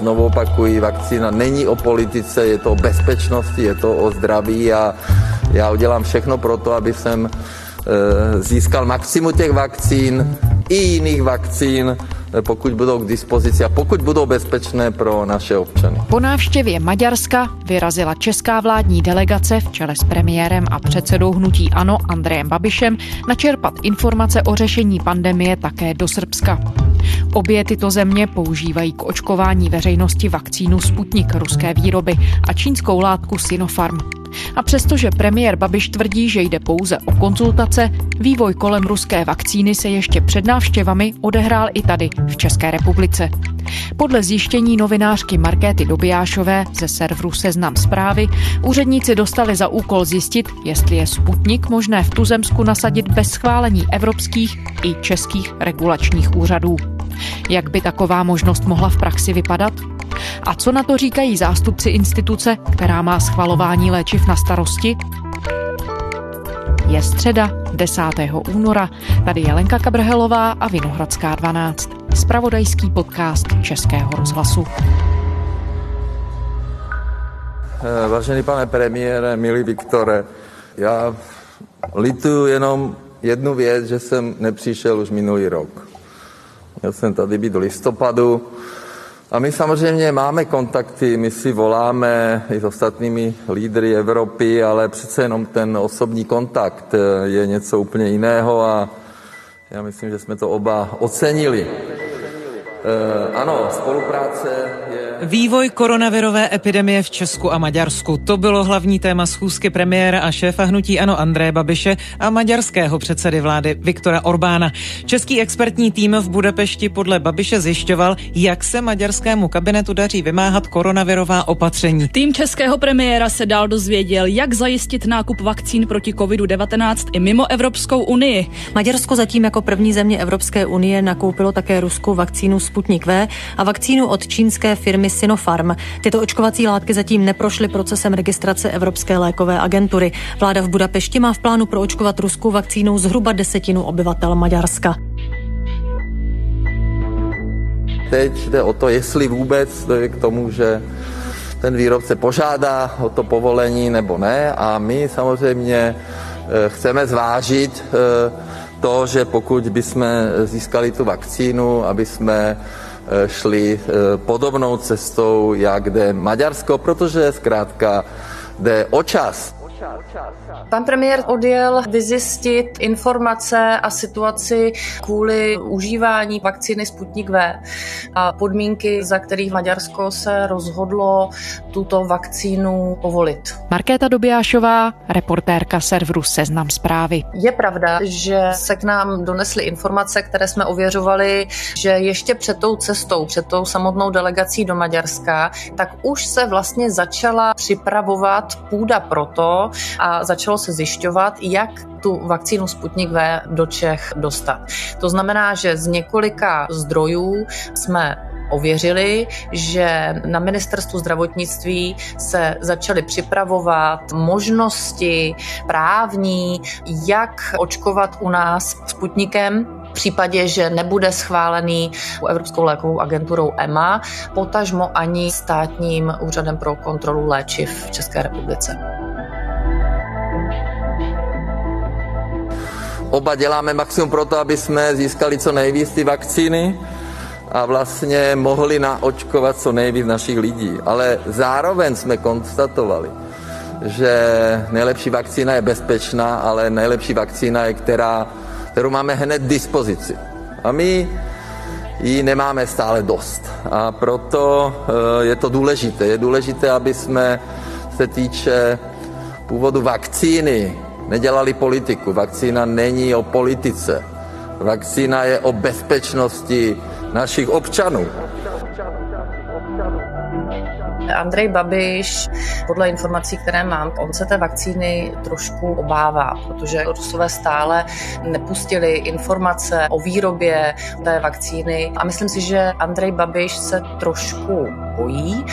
Znovu opakuji, vakcína není o politice, je to o bezpečnosti, je to o zdraví a já udělám všechno pro to, aby jsem eh, získal maximum těch vakcín i jiných vakcín, pokud budou k dispozici a pokud budou bezpečné pro naše občany. Po návštěvě Maďarska vyrazila česká vládní delegace v čele s premiérem a předsedou hnutí ANO Andrejem Babišem načerpat informace o řešení pandemie také do Srbska. Obě tyto země používají k očkování veřejnosti vakcínu Sputnik ruské výroby a čínskou látku Sinopharm. A přestože premiér Babiš tvrdí, že jde pouze o konzultace, vývoj kolem ruské vakcíny se ještě před návštěvami odehrál i tady, v České republice. Podle zjištění novinářky Markéty Dobijášové ze serveru Seznam zprávy úředníci dostali za úkol zjistit, jestli je Sputnik možné v tuzemsku nasadit bez schválení evropských i českých regulačních úřadů. Jak by taková možnost mohla v praxi vypadat? A co na to říkají zástupci instituce, která má schvalování léčiv na starosti? Je středa 10. února. Tady je Lenka Kabrhelová a Vinohradská 12. Spravodajský podcast Českého rozhlasu. Eh, vážený pane premiére, milý Viktore, já lituju jenom jednu věc, že jsem nepřišel už minulý rok. Měl jsem tady být v listopadu, a my samozřejmě máme kontakty, my si voláme i s ostatními lídry Evropy, ale přece jenom ten osobní kontakt je něco úplně jiného a já myslím, že jsme to oba ocenili. E, ano, spolupráce Vývoj koronavirové epidemie v Česku a Maďarsku. To bylo hlavní téma schůzky premiéra a šéfa hnutí Ano Andreje Babiše a maďarského předsedy vlády Viktora Orbána. Český expertní tým v Budapešti podle Babiše zjišťoval, jak se maďarskému kabinetu daří vymáhat koronavirová opatření. Tým českého premiéra se dál dozvěděl, jak zajistit nákup vakcín proti COVID-19 i mimo Evropskou unii. Maďarsko zatím jako první země Evropské unie nakoupilo také ruskou vakcínu Sputnik V a vakcínu od čínské firmy Sinopharm. Tyto očkovací látky zatím neprošly procesem registrace Evropské lékové agentury. Vláda v Budapešti má v plánu proočkovat ruskou vakcínou zhruba desetinu obyvatel Maďarska. Teď jde o to, jestli vůbec dojde k tomu, že ten výrobce požádá o to povolení nebo ne a my samozřejmě eh, chceme zvážit eh, to, že pokud bychom získali tu vakcínu, aby jsme šli eh, podobnou cestou, jak jde Maďarsko, protože zkrátka jde o čas. Pan premiér odjel vyzjistit informace a situaci kvůli užívání vakcíny Sputnik V a podmínky, za kterých Maďarsko se rozhodlo tuto vakcínu povolit. Markéta Dobijášová, reportérka serveru Seznam zprávy. Je pravda, že se k nám donesly informace, které jsme ověřovali, že ještě před tou cestou, před tou samotnou delegací do Maďarska, tak už se vlastně začala připravovat půda pro a začalo se zjišťovat, jak tu vakcínu Sputnik V do Čech dostat. To znamená, že z několika zdrojů jsme ověřili, že na ministerstvu zdravotnictví se začaly připravovat možnosti právní, jak očkovat u nás Sputnikem, v případě, že nebude schválený Evropskou lékovou agenturou EMA, potažmo ani státním úřadem pro kontrolu léčiv v České republice. Oba děláme maximum pro to, aby jsme získali co nejvíc ty vakcíny a vlastně mohli naočkovat co nejvíc našich lidí. Ale zároveň jsme konstatovali, že nejlepší vakcína je bezpečná, ale nejlepší vakcína je, která, kterou máme hned dispozici. A my ji nemáme stále dost. A proto eh, je to důležité. Je důležité, aby jsme se týče původu vakcíny nedělali politiku. Vakcína není o politice. Vakcína je o bezpečnosti našich občanů. Andrej Babiš, podle informací, které mám, on se té vakcíny trošku obává, protože Rusové stále nepustili informace o výrobě té vakcíny a myslím si, že Andrej Babiš se trošku bojí,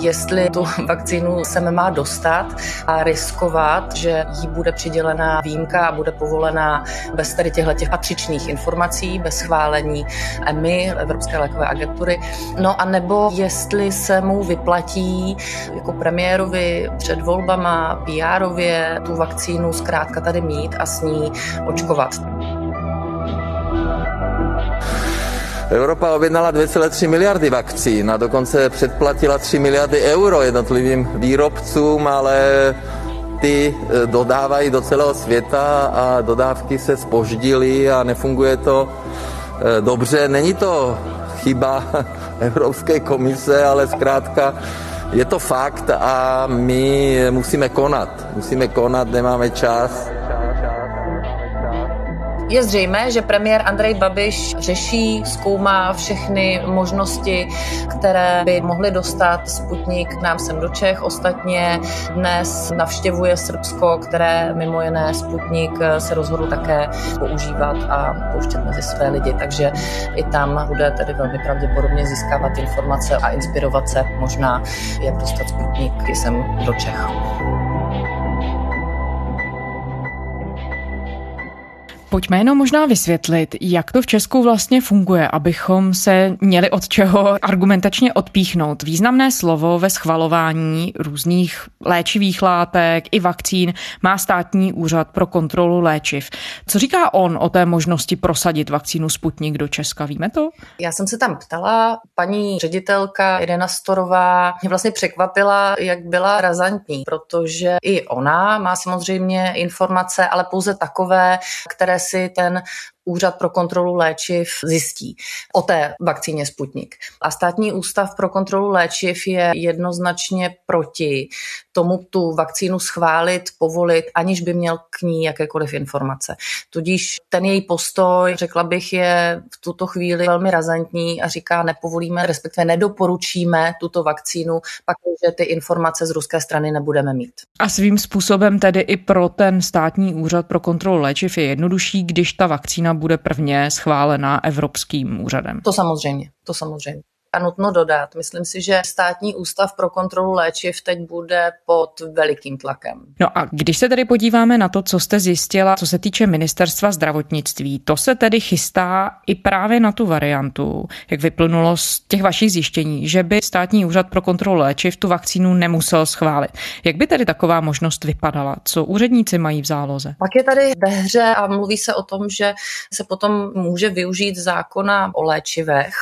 jestli tu vakcínu se má dostat a riskovat, že jí bude přidělená výjimka a bude povolená bez tady těchto těch patřičných informací, bez schválení EMI, Evropské lékové agentury. No a nebo jestli se mu vyplatí jako premiérovi před volbama PR-ově tu vakcínu zkrátka tady mít a s ní očkovat. Evropa objednala 2,3 miliardy vakcín a dokonce předplatila 3 miliardy euro jednotlivým výrobcům, ale ty eh, dodávají do celého světa a dodávky se spoždily a nefunguje to eh, dobře. Není to chyba Evropské komise, ale zkrátka je to fakt a my musíme konat. Musíme konat, nemáme čas. Je zřejmé, že premiér Andrej Babiš řeší, zkoumá všechny možnosti, které by mohly dostat Sputnik k nám sem do Čech. Ostatně dnes navštěvuje Srbsko, které mimo jiné Sputnik se rozhodl také používat a pouštět mezi své lidi. Takže i tam bude tedy velmi pravděpodobně získávat informace a inspirovat se možná, jak dostat Sputnik sem do Čech. Pojďme jenom možná vysvětlit, jak to v Česku vlastně funguje, abychom se měli od čeho argumentačně odpíchnout. Významné slovo ve schvalování různých léčivých látek i vakcín má státní úřad pro kontrolu léčiv. Co říká on o té možnosti prosadit vakcínu Sputnik do Česka? Víme to? Já jsem se tam ptala, paní ředitelka Irena Storová mě vlastně překvapila, jak byla razantní, protože i ona má samozřejmě informace, ale pouze takové, které si ten Úřad pro kontrolu léčiv zjistí o té vakcíně Sputnik. A státní ústav pro kontrolu léčiv je jednoznačně proti tomu tu vakcínu schválit, povolit, aniž by měl k ní jakékoliv informace. Tudíž ten její postoj, řekla bych, je v tuto chvíli velmi razantní a říká, nepovolíme, respektive nedoporučíme tuto vakcínu, pak že ty informace z ruské strany nebudeme mít. A svým způsobem tedy i pro ten státní úřad pro kontrolu léčiv je jednodušší, když ta vakcína bude prvně schválená Evropským úřadem. To samozřejmě, to samozřejmě. A nutno dodat, myslím si, že státní ústav pro kontrolu léčiv teď bude pod velikým tlakem. No a když se tedy podíváme na to, co jste zjistila, co se týče ministerstva zdravotnictví, to se tedy chystá i právě na tu variantu, jak vyplynulo z těch vašich zjištění, že by státní úřad pro kontrolu léčiv tu vakcínu nemusel schválit. Jak by tedy taková možnost vypadala? Co úředníci mají v záloze? Pak je tady ve hře a mluví se o tom, že se potom může využít zákona o léčivech,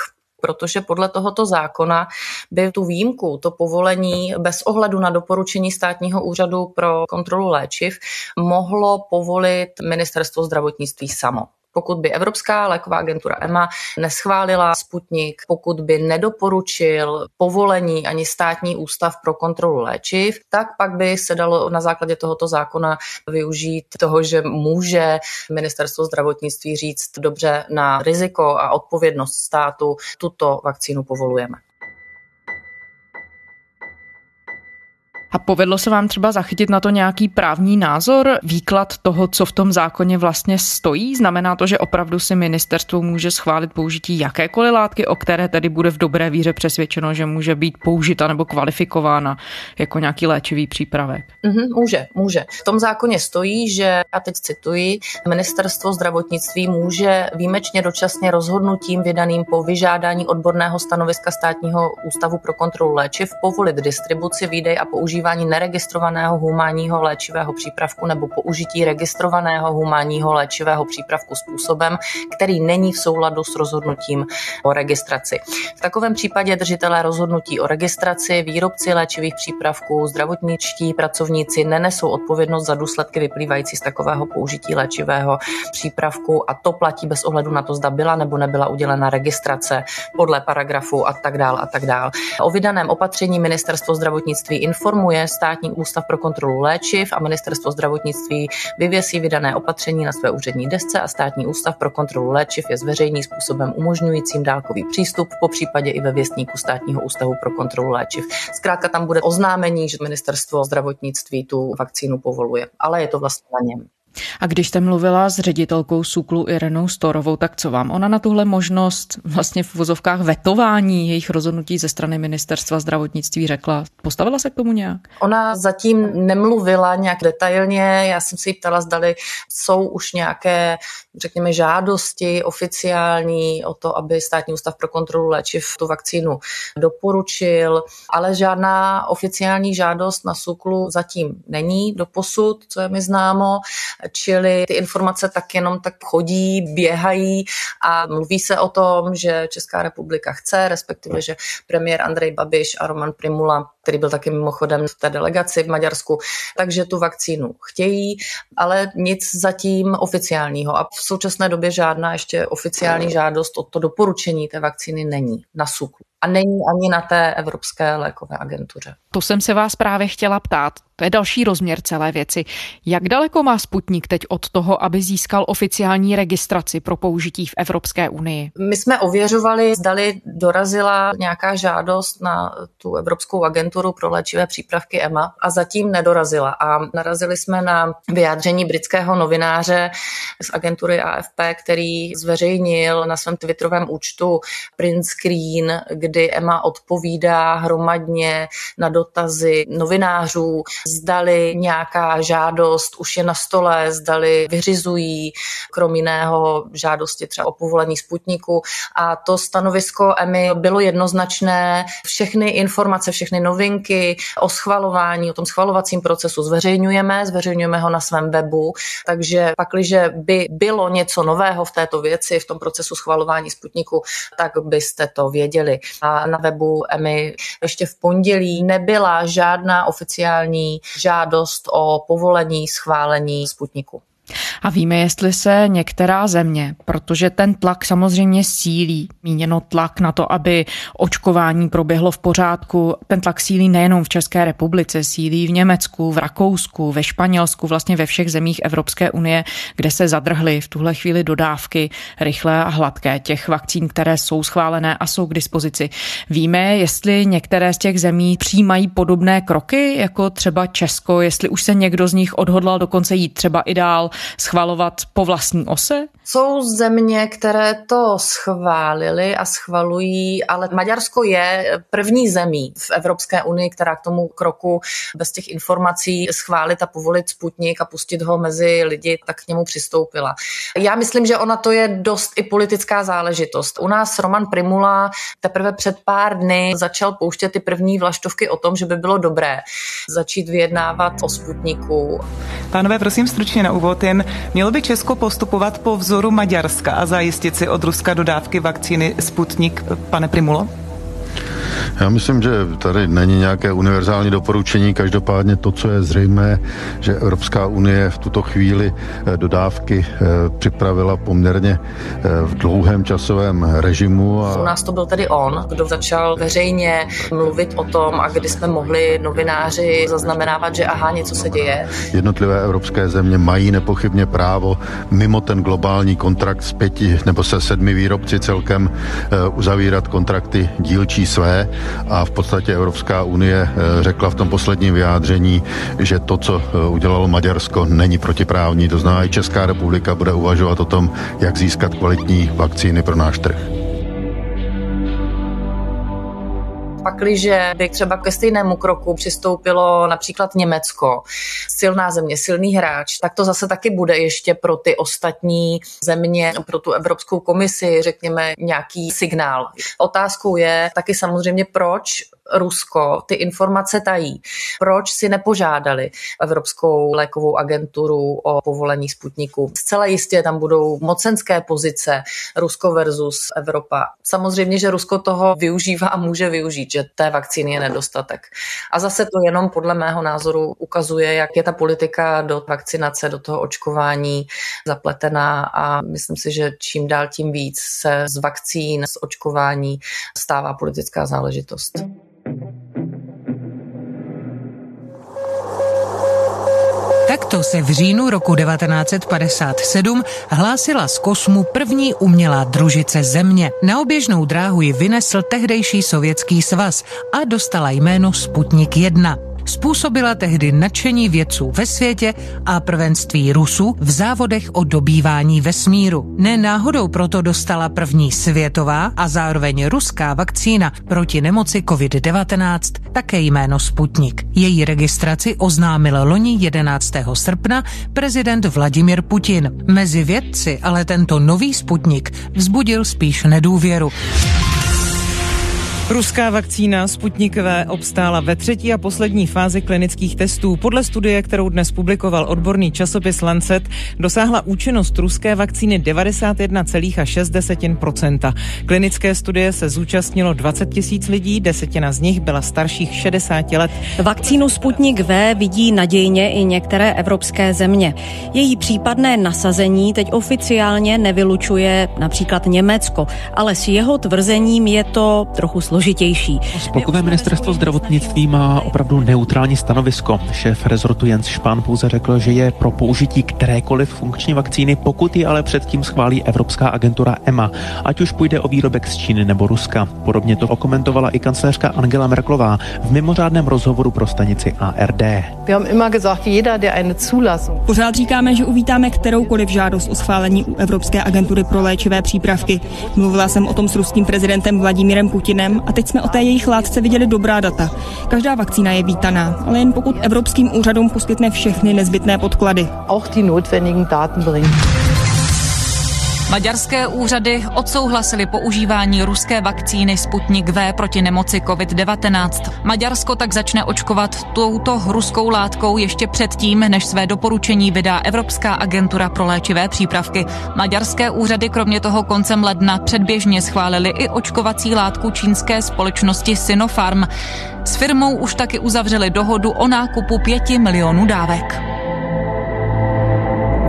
protože podle tohoto zákona by tu výjimku, to povolení bez ohledu na doporučení státního úřadu pro kontrolu léčiv mohlo povolit ministerstvo zdravotnictví samo pokud by Evropská léková agentura EMA neschválila Sputnik, pokud by nedoporučil povolení ani státní ústav pro kontrolu léčiv, tak pak by se dalo na základě tohoto zákona využít toho, že může ministerstvo zdravotnictví říct dobře na riziko a odpovědnost státu tuto vakcínu povolujeme. A povedlo se vám třeba zachytit na to nějaký právní názor, výklad toho, co v tom zákoně vlastně stojí? Znamená to, že opravdu si ministerstvo může schválit použití jakékoliv látky, o které tedy bude v dobré víře přesvědčeno, že může být použita nebo kvalifikována jako nějaký léčivý přípravek? Mm-hmm, může, může. V tom zákoně stojí, že, a teď cituji, ministerstvo zdravotnictví může výjimečně dočasně rozhodnutím vydaným po vyžádání odborného stanoviska státního ústavu pro kontrolu léčiv povolit distribuci, výdej a používání používání neregistrovaného humánního léčivého přípravku nebo použití registrovaného humánního léčivého přípravku způsobem, který není v souladu s rozhodnutím o registraci. V takovém případě držitelé rozhodnutí o registraci, výrobci léčivých přípravků, zdravotničtí pracovníci nenesou odpovědnost za důsledky vyplývající z takového použití léčivého přípravku a to platí bez ohledu na to, zda byla nebo nebyla udělena registrace podle paragrafu a tak dál a tak dál. O vydaném opatření ministerstvo zdravotnictví informuje rozhodne státní ústav pro kontrolu léčiv a ministerstvo zdravotnictví vyvěsí vydané opatření na své úřední desce a státní ústav pro kontrolu léčiv je zveřejní způsobem umožňujícím dálkový přístup, po případě i ve věstníku státního ústavu pro kontrolu léčiv. Zkrátka tam bude oznámení, že ministerstvo zdravotnictví tu vakcínu povoluje, ale je to vlastně na něm. A když jste mluvila s ředitelkou SUKLu Irenou Storovou, tak co vám ona na tuhle možnost vlastně v vozovkách vetování jejich rozhodnutí ze strany ministerstva zdravotnictví řekla? Postavila se k tomu nějak? Ona zatím nemluvila nějak detailně. Já jsem si ji ptala, zdali jsou už nějaké, řekněme, žádosti oficiální o to, aby státní ústav pro kontrolu léčiv tu vakcínu doporučil, ale žádná oficiální žádost na SUKLu zatím není do posud, co je mi známo čili ty informace tak jenom tak chodí, běhají a mluví se o tom, že Česká republika chce, respektive, že premiér Andrej Babiš a Roman Primula který byl taky mimochodem v té delegaci v Maďarsku, takže tu vakcínu chtějí, ale nic zatím oficiálního. A v současné době žádná ještě oficiální žádost o to doporučení té vakcíny není na SUKu a není ani na té Evropské lékové agentuře. To jsem se vás právě chtěla ptát. To je další rozměr celé věci. Jak daleko má Sputnik teď od toho, aby získal oficiální registraci pro použití v Evropské unii? My jsme ověřovali, zdali dorazila nějaká žádost na tu Evropskou agenturu pro léčivé přípravky EMA a zatím nedorazila. A narazili jsme na vyjádření britského novináře z agentury AFP, který zveřejnil na svém twitterovém účtu print screen, kdy EMA odpovídá hromadně na dotazy novinářů, zdali nějaká žádost už je na stole, zdali vyřizují krom jiného žádosti třeba o povolení Sputniku a to stanovisko EMI bylo jednoznačné. Všechny informace, všechny novinky o schvalování, o tom schvalovacím procesu zveřejňujeme, zveřejňujeme ho na svém webu, takže pakliže by bylo něco nového v této věci, v tom procesu schvalování Sputniku, tak byste to věděli. A na webu EMI ještě v pondělí nebyla žádná oficiální žádost o povolení schválení Sputniku. A víme, jestli se některá země, protože ten tlak samozřejmě sílí, míněno tlak na to, aby očkování proběhlo v pořádku, ten tlak sílí nejenom v České republice, sílí v Německu, v Rakousku, ve Španělsku, vlastně ve všech zemích Evropské unie, kde se zadrhly v tuhle chvíli dodávky rychlé a hladké těch vakcín, které jsou schválené a jsou k dispozici. Víme, jestli některé z těch zemí přijímají podobné kroky, jako třeba Česko, jestli už se někdo z nich odhodlal dokonce jít třeba i dál schvalovat po vlastní ose? Jsou země, které to schválili a schvalují, ale Maďarsko je první zemí v Evropské unii, která k tomu kroku bez těch informací schválit a povolit Sputnik a pustit ho mezi lidi, tak k němu přistoupila. Já myslím, že ona to je dost i politická záležitost. U nás Roman Primula teprve před pár dny začal pouštět ty první vlaštovky o tom, že by bylo dobré začít vyjednávat o Sputniku. Pánové, prosím stručně na úvod, jen mělo by Česko postupovat po vzoru Maďarska a zajistit si od Ruska dodávky vakcíny Sputnik, pane Primulo? Já myslím, že tady není nějaké univerzální doporučení, každopádně to, co je zřejmé, že Evropská unie v tuto chvíli eh, dodávky eh, připravila poměrně eh, v dlouhém časovém režimu. A... U nás to byl tedy on, kdo začal veřejně mluvit o tom a kdy jsme mohli novináři zaznamenávat, že aha, něco se děje. Jednotlivé evropské země mají nepochybně právo mimo ten globální kontrakt s pěti nebo se sedmi výrobci celkem uzavírat kontrakty dílčí své a v podstatě Evropská unie eh, řekla v tom posledním vyjádření, že to, co eh, udělalo Maďarsko, není protiprávní. To znamená, i Česká republika bude uvažovat o tom, jak získat kvalitní vakcíny pro náš trh. Pakliže by třeba ke stejnému kroku přistoupilo například Německo, silná země, silný hráč, tak to zase taky bude ještě pro ty ostatní země, pro tu Evropskou komisi, řekněme, nějaký signál. Otázkou je taky samozřejmě, proč Rusko ty informace tají. Proč si nepožádali Evropskou lékovou agenturu o povolení Sputniku? Zcela jistě tam budou mocenské pozice Rusko versus Evropa. Samozřejmě, že Rusko toho využívá a může využít, že té vakcíny je nedostatek. A zase to jenom podle mého názoru ukazuje, jak je ta politika do vakcinace, do toho očkování zapletená a myslím si, že čím dál tím víc se z vakcín, z očkování stává politická záležitost. Takto se v říjnu roku 1957 hlásila z kosmu první umělá družice Země. Na oběžnou dráhu ji vynesl tehdejší sovětský svaz a dostala jméno Sputnik 1 způsobila tehdy nadšení vědců ve světě a prvenství Rusů v závodech o dobývání vesmíru. Ne náhodou proto dostala první světová a zároveň ruská vakcína proti nemoci COVID-19 také jméno Sputnik. Její registraci oznámil loni 11. srpna prezident Vladimir Putin. Mezi vědci ale tento nový Sputnik vzbudil spíš nedůvěru. Ruská vakcína Sputnik V obstála ve třetí a poslední fázi klinických testů. Podle studie, kterou dnes publikoval odborný časopis Lancet, dosáhla účinnost ruské vakcíny 91,6%. Klinické studie se zúčastnilo 20 tisíc lidí, desetina z nich byla starších 60 let. Vakcínu Sputnik V vidí nadějně i některé evropské země. Její případné nasazení teď oficiálně nevylučuje například Německo, ale s jeho tvrzením je to trochu složitější. Spolkové ministerstvo zdravotnictví má opravdu neutrální stanovisko. Šéf rezortu Jens Spahn pouze řekl, že je pro použití kterékoliv funkční vakcíny, pokud ji ale předtím schválí Evropská agentura EMA, ať už půjde o výrobek z Číny nebo Ruska. Podobně to okomentovala i kancléřka Angela Merklová v mimořádném rozhovoru pro stanici ARD. Pořád říkáme, že uvítáme kteroukoliv žádost o schválení u Evropské agentury pro léčivé přípravky. Mluvila jsem o tom s ruským prezidentem Vladimírem Putinem a teď jsme o té jejich látce viděli dobrá data. Každá vakcína je vítaná, ale jen pokud evropským úřadům poskytne všechny nezbytné podklady. Auch die notwendigen Daten bringen. Maďarské úřady odsouhlasily používání ruské vakcíny Sputnik V proti nemoci COVID-19. Maďarsko tak začne očkovat touto ruskou látkou ještě předtím, než své doporučení vydá Evropská agentura pro léčivé přípravky. Maďarské úřady kromě toho koncem ledna předběžně schválili i očkovací látku čínské společnosti Sinopharm. S firmou už taky uzavřeli dohodu o nákupu pěti milionů dávek.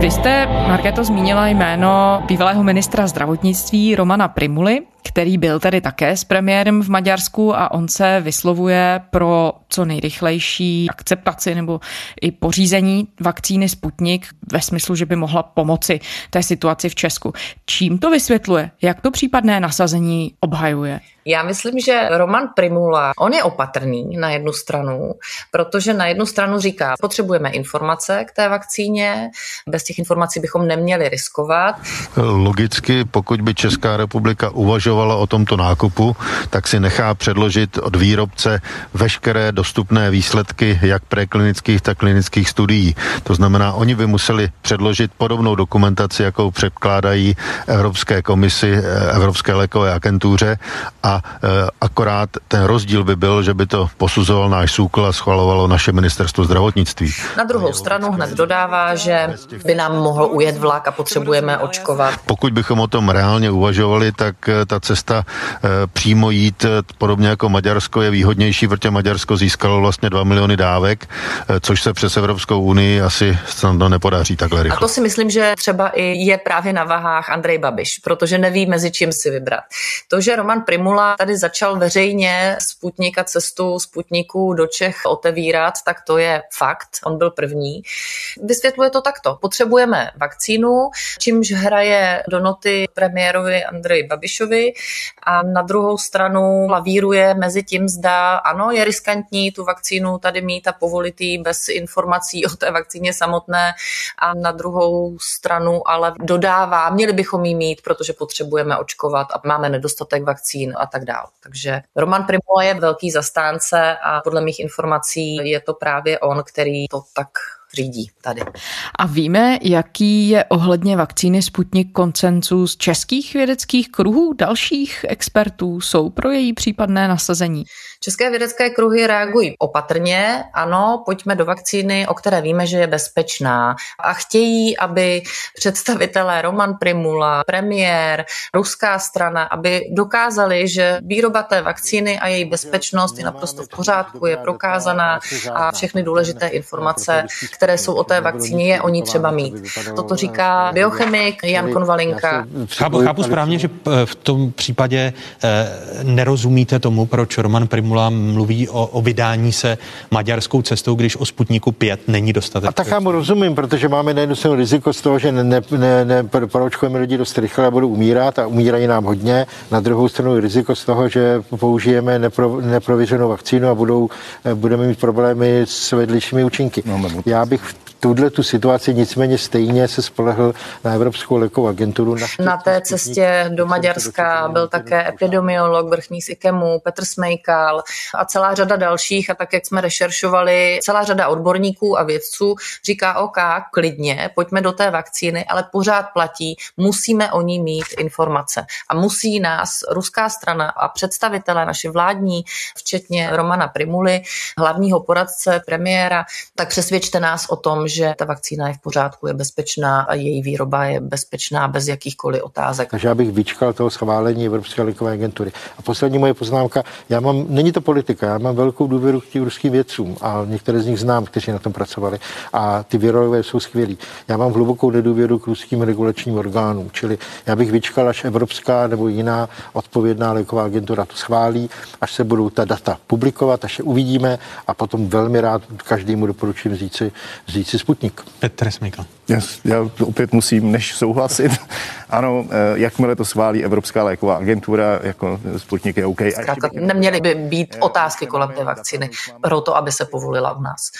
Vy jste, Markéto, zmínila jméno bývalého ministra zdravotnictví Romana Primuly, který byl tedy také s premiérem v Maďarsku a on se vyslovuje pro co nejrychlejší akceptaci nebo i pořízení vakcíny Sputnik ve smyslu, že by mohla pomoci té situaci v Česku. Čím to vysvětluje? Jak to případné nasazení obhajuje? Já myslím, že Roman Primula, on je opatrný na jednu stranu, protože na jednu stranu říká, potřebujeme informace k té vakcíně, bez těch informací bychom neměli riskovat. Logicky, pokud by Česká republika uvažovala o tomto nákupu, tak si nechá předložit od výrobce veškeré dostupné výsledky jak preklinických, tak klinických studií. To znamená, oni by museli předložit podobnou dokumentaci, jakou předkládají Evropské komisi, eh, Evropské lékové agentuře a e, akorát ten rozdíl by byl, že by to posuzoval náš SÚKL a schvalovalo naše ministerstvo zdravotnictví. Na druhou stranu hned dodává, že by nám mohl ujet vlak a potřebujeme očkovat. Pokud bychom o tom reálně uvažovali, tak e, ta cesta e, přímo jít, podobně jako Maďarsko, je výhodnější, protože Maďarsko získalo vlastně 2 miliony dávek, což se přes Evropskou unii asi snadno nepodaří takhle rychle. A to si myslím, že třeba i je právě na vahách Andrej Babiš, protože neví mezi čím si vybrat. To, že Roman Primula tady začal veřejně Sputnik a cestu Sputniku do Čech otevírat, tak to je fakt. On byl první. Vysvětluje to takto. Potřebujeme vakcínu, čímž hraje do noty premiérovi Andreji Babišovi a na druhou stranu lavíruje mezi tím, zda ano, je riskantní tu vakcínu tady mít a povolit jí bez informací o té vakcíně samotné a na druhou stranu ale dodává, měli bychom ji mít, protože potřebujeme očkovat a máme nedostatek vakcín a tak tak dál. Takže Roman Primula je velký zastánce a podle mých informací je to právě on, který to tak řídí tady. A víme, jaký je ohledně vakcíny Sputnik koncensus českých vědeckých kruhů, dalších expertů jsou pro její případné nasazení? České vědecké kruhy reagují opatrně, ano, pojďme do vakcíny, o které víme, že je bezpečná. A chtějí, aby představitelé Roman Primula, premiér, ruská strana, aby dokázali, že výroba té vakcíny a její bezpečnost je naprosto v pořádku, je prokázaná a všechny důležité informace, které které jsou o té vakcíně, je o ní třeba mít. Toto říká biochemik Jan Konvalinka. Chápu, chápu správně, že v tom případě eh, nerozumíte tomu, proč Roman Primula mluví o, o vydání se maďarskou cestou, když o Sputniku 5 není dostatek. A tak já mu rozumím, protože máme na jednu stranu riziko z toho, že ne, ne, ne, ne proočkujeme lidi dost rychle a budou umírat a umírají nám hodně. Na druhou stranu riziko z toho, že použijeme nepro, neprověřenou vakcínu a budou, eh, budeme mít problémy s vedlejšími účinky. No, já bych v tuhle tu situaci nicméně stejně se spolehl na Evropskou lékovou agenturu. Na té cestě do Maďarska byl také epidemiolog vrchní z IKEMu Petr Smejkal a celá řada dalších a tak, jak jsme rešeršovali, celá řada odborníků a vědců říká OK, klidně, pojďme do té vakcíny, ale pořád platí, musíme o ní mít informace a musí nás ruská strana a představitelé naši vládní, včetně Romana Primuly, hlavního poradce premiéra, tak přesvědčte nás o tom, že ta vakcína je v pořádku, je bezpečná a její výroba je bezpečná bez jakýchkoliv otázek. Takže já bych vyčkal toho schválení Evropské lékové agentury. A poslední moje poznámka, já mám, není to politika, já mám velkou důvěru k těm ruským vědcům a některé z nich znám, kteří na tom pracovali a ty virologové jsou skvělí. Já mám hlubokou nedůvěru k ruským regulačním orgánům, čili já bych vyčkal, až Evropská nebo jiná odpovědná léková agentura to schválí, až se budou ta data publikovat, až je uvidíme a potom velmi rád každému doporučím si, vzít si Sputnik. Petr Smykl. Já, já opět musím než souhlasit. ano, eh, jakmile to schválí Evropská léková agentura, jako Sputnik je OK. Zkrátka, neměly by být otázky kolem té vakcíny pro to, aby se povolila u nás.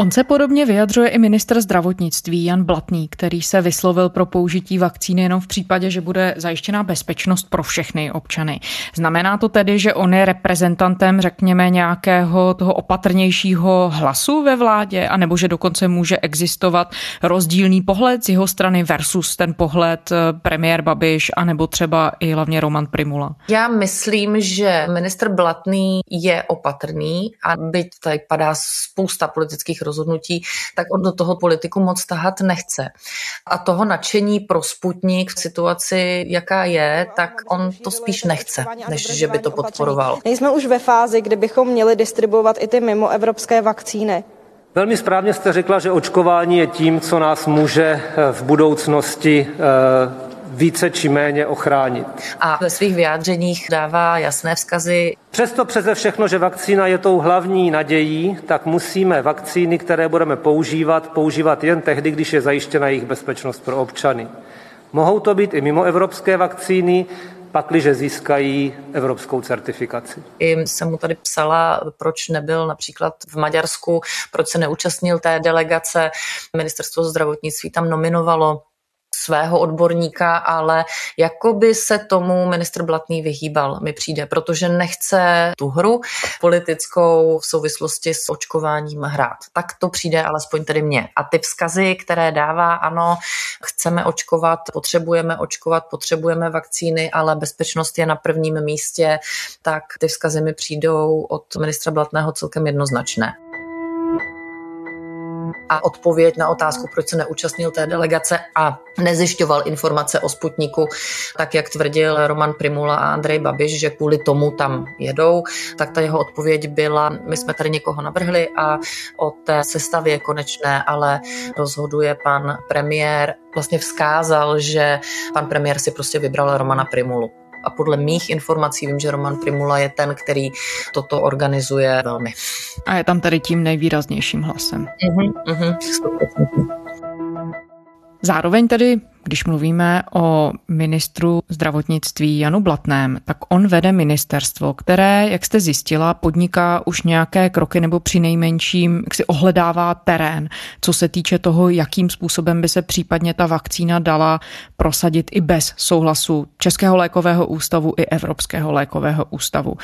On se podobně vyjadřuje i minister zdravotnictví Jan Blatný, který se vyslovil pro použití vakcíny jenom v případě, že bude zajištěná bezpečnost pro všechny občany. Znamená to tedy, že on je reprezentantem, řekněme, nějakého toho opatrnějšího hlasu ve vládě, anebo že dokonce může existovat rozdílný pohled z jeho strany versus ten pohled eh, premiér Babiš, anebo třeba i hlavně Roman Primula? Já myslím, že minister Blatný je opatrný a byť tady padá spousta politických rozhodnutí, tak on do toho politiku moc tahat nechce. A toho nadšení pro Sputnik v situaci, jaká je, tak on to spíš nechce, než že by to podporoval. Nejsme už ve fázi, kdy bychom měli distribuovat i ty mimo evropské vakcíny. Velmi správně jste řekla, že očkování je tím, co nás může v budoucnosti eh, více či méně ochránit. A ve svých vyjádřeních dává jasné vzkazy. Přesto přeze všechno, že vakcína je tou hlavní nadějí, tak musíme vakcíny, které budeme používat, používat jen tehdy, když je zajištěna jejich bezpečnost pro občany. Mohou to být i mimo evropské vakcíny, pakliže získají evropskou certifikaci. I jsem mu tady psala, proč nebyl například v Maďarsku, proč se neúčastnil té delegace. Ministerstvo zdravotnictví tam nominovalo svého odborníka, ale jako by se tomu ministr Blatný vyhýbal, mi přijde, protože nechce tu hru politickou v souvislosti s očkováním hrát. Tak to přijde alespoň tedy mně. A ty vzkazy, které dává, ano, chceme očkovat, potřebujeme očkovat, potřebujeme vakcíny, ale bezpečnost je na prvním místě, tak ty vzkazy mi přijdou od ministra Blatného celkem jednoznačné a odpověď na otázku, proč se neúčastnil té delegace a nezjišťoval informace o Sputniku, tak jak tvrdil Roman Primula a Andrej Babiš, že kvůli tomu tam jedou, tak ta jeho odpověď byla, my jsme tady někoho navrhli a o té sestavě konečné, ale rozhoduje pan premiér, vlastně vzkázal, že pan premiér si prostě vybral Romana Primulu a podle mých informací vím, že Roman Primula je ten, který toto organizuje velmi. A je tam tady tím nejvýraznějším hlasem. Uh-huh, uh-huh, Zároveň tedy, když mluvíme o ministru zdravotnictví Janu Blatném, tak on vede ministerstvo, které, jak jste zjistila, podniká už nějaké kroky nebo při nejmenším jak si ohledává terén, co se týče toho, jakým způsobem by se případně ta vakcína dala prosadit i bez souhlasu Českého lékového ústavu i Evropského lékového ústavu.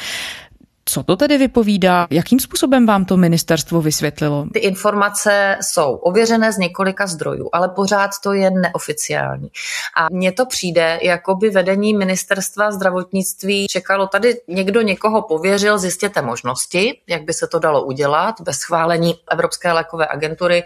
Co to tedy vypovídá? Jakým způsobem vám to ministerstvo vysvětlilo? Ty informace jsou ověřené z několika zdrojů, ale pořád to je neoficiální. A mně to přijde, jako by vedení ministerstva zdravotnictví čekalo, tady někdo někoho pověřil, zjistěte možnosti, jak by se to dalo udělat bez schválení Evropské lékové agentury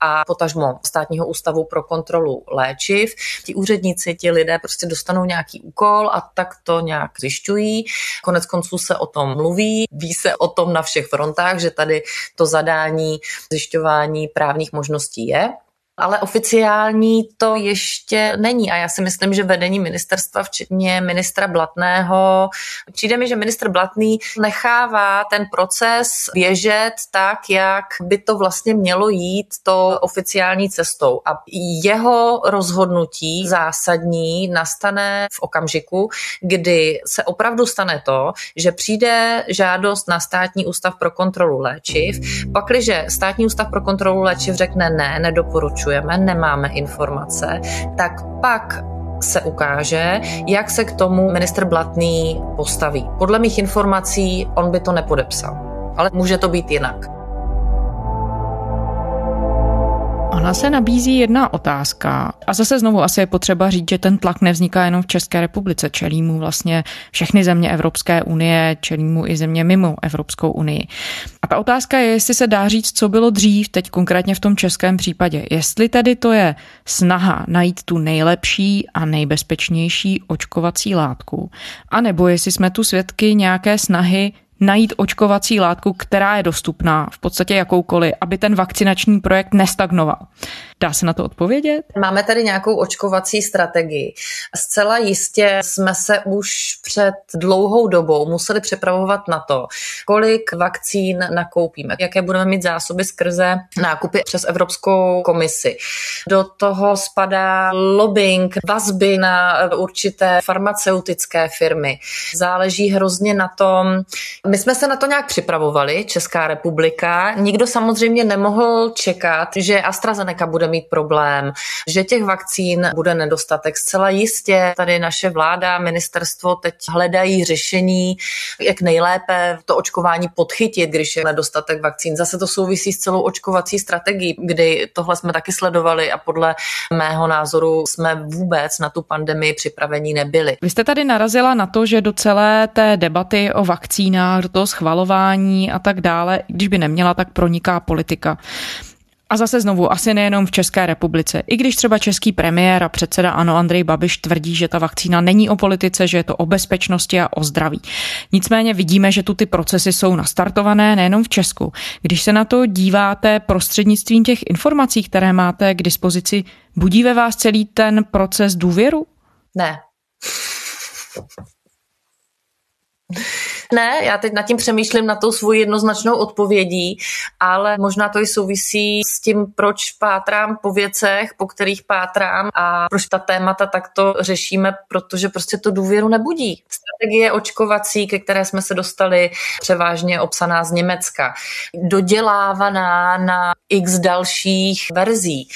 a potažmo státního ústavu pro kontrolu léčiv. Ti úředníci, ti lidé prostě dostanou nějaký úkol a tak to nějak zjišťují. Konec konců se o tom mluví mluví, ví se o tom na všech frontách, že tady to zadání zjišťování právních možností je ale oficiální to ještě není. A já si myslím, že vedení ministerstva, včetně ministra Blatného, přijde mi, že ministr Blatný nechává ten proces běžet tak, jak by to vlastně mělo jít to oficiální cestou. A jeho rozhodnutí zásadní nastane v okamžiku, kdy se opravdu stane to, že přijde žádost na státní ústav pro kontrolu léčiv, pakliže státní ústav pro kontrolu léčiv řekne ne, nedoporučuje, nevyšetřujeme, nemáme informace, tak pak se ukáže, jak se k tomu ministr Blatný postaví. Podle mých informací on by to nepodepsal, ale může to být jinak. Ona se nabízí jedna otázka. A zase znovu asi je potřeba říct, že ten tlak nevzniká jenom v České republice. Čelí mu vlastně všechny země Evropské unie, čelí mu i země mimo Evropskou unii. A ta otázka je, jestli se dá říct, co bylo dřív, teď konkrétně v tom českém případě. Jestli tedy to je snaha najít tu nejlepší a nejbezpečnější očkovací látku, anebo jestli jsme tu svědky nějaké snahy najít očkovací látku, která je dostupná, v podstatě jakoukoliv, aby ten vakcinační projekt nestagnoval. Dá se na to odpovědět? Máme tady nějakou očkovací strategii. Zcela jistě jsme se už před dlouhou dobou museli připravovat na to, kolik vakcín nakoupíme, jaké budeme mít zásoby skrze nákupy přes Evropskou komisi. Do toho spadá lobbying, vazby na určité farmaceutické firmy. Záleží hrozně na tom, my jsme se na to nějak připravovali, Česká republika. Nikdo samozřejmě nemohl čekat, že AstraZeneca bude mít problém, že těch vakcín bude nedostatek. Zcela jistě tady naše vláda, ministerstvo teď hledají řešení, jak nejlépe to očkování podchytit, když je nedostatek vakcín. Zase to souvisí s celou očkovací strategií, kdy tohle jsme taky sledovali a podle mého názoru jsme vůbec na tu pandemii připravení nebyli. Vy jste tady narazila na to, že do celé té debaty o vakcínách, do toho schvalování a tak dále, když by neměla, tak proniká politika. A zase znovu, asi nejenom v České republice. I když třeba český premiér a předseda ANO Andrej Babiš tvrdí, že ta vakcína není o politice, že je to o bezpečnosti a o zdraví. Nicméně vidíme, že tu ty procesy jsou nastartované nejenom v Česku. Když se na to díváte prostřednictvím těch informací, které máte k dispozici, budí ve vás celý ten proces důvěru? Ne. Ne, já teď nad tím přemýšlím na tou svou jednoznačnou odpovědí, ale možná to i souvisí s tím, proč pátrám po věcech, po kterých pátrám a proč ta témata takto řešíme, protože prostě to důvěru nebudí. Strategie očkovací, ke které jsme se dostali, převážně obsaná z Německa, dodělávaná na x dalších verzí.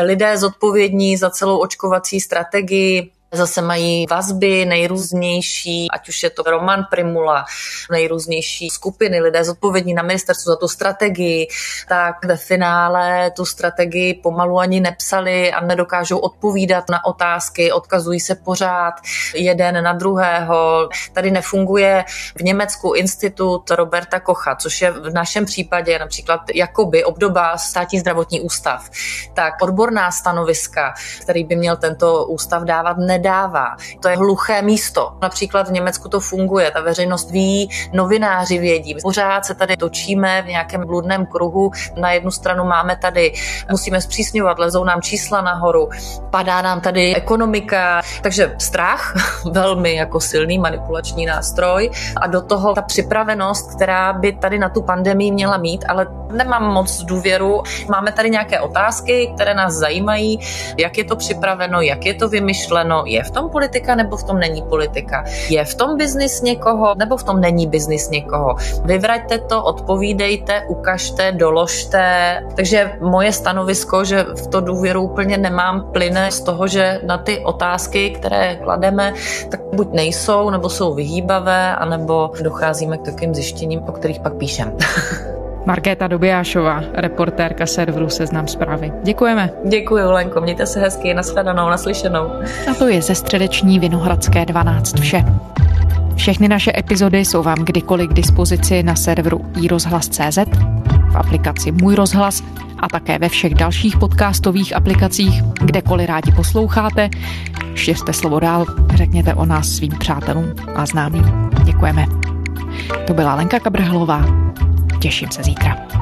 Lidé zodpovědní za celou očkovací strategii Zase mají vazby nejrůznější, ať už je to Roman Primula, nejrůznější skupiny, lidé zodpovědní na ministerstvu za tu strategii, tak ve finále tu strategii pomalu ani nepsali a nedokážou odpovídat na otázky, odkazují se pořád jeden na druhého. Tady nefunguje v Německu institut Roberta Kocha, což je v našem případě například jakoby obdoba státní zdravotní ústav. Tak odborná stanoviska, který by měl tento ústav dávat, ne nedává. To je hluché místo. Například v Německu to funguje, ta veřejnost ví, novináři vědí. Pořád se tady točíme v nějakém bludném kruhu. Na jednu stranu máme tady, musíme zpřísňovat, lezou nám čísla nahoru, padá nám tady ekonomika, takže strach, velmi jako silný manipulační nástroj a do toho ta připravenost, která by tady na tu pandemii měla mít, ale nemám moc důvěru. Máme tady nějaké otázky, které nás zajímají, jak je to připraveno, jak je to vymyšleno, je v tom politika nebo v tom není politika? Je v tom biznis někoho nebo v tom není biznis někoho? Vyvraťte to, odpovídejte, ukažte, doložte. Takže moje stanovisko, že v to důvěru úplně nemám, plyne z toho, že na ty otázky, které klademe, tak buď nejsou, nebo jsou vyhýbavé, anebo docházíme k takovým zjištěním, o kterých pak píšem. Markéta Dobijášová, reportérka serveru Seznam zprávy. Děkujeme. Děkuji, Lenko, mějte se hezky, nashledanou, naslyšenou. A to je ze středeční Vinohradské 12 vše. Všechny naše epizody jsou vám kdykoliv k dispozici na serveru iRozhlas.cz, v aplikaci Můj rozhlas a také ve všech dalších podcastových aplikacích, kdekoliv rádi posloucháte. Šiřte slovo dál, řekněte o nás svým přátelům a známým. Děkujeme. To byla Lenka Kabrhalová. Těším se zítra.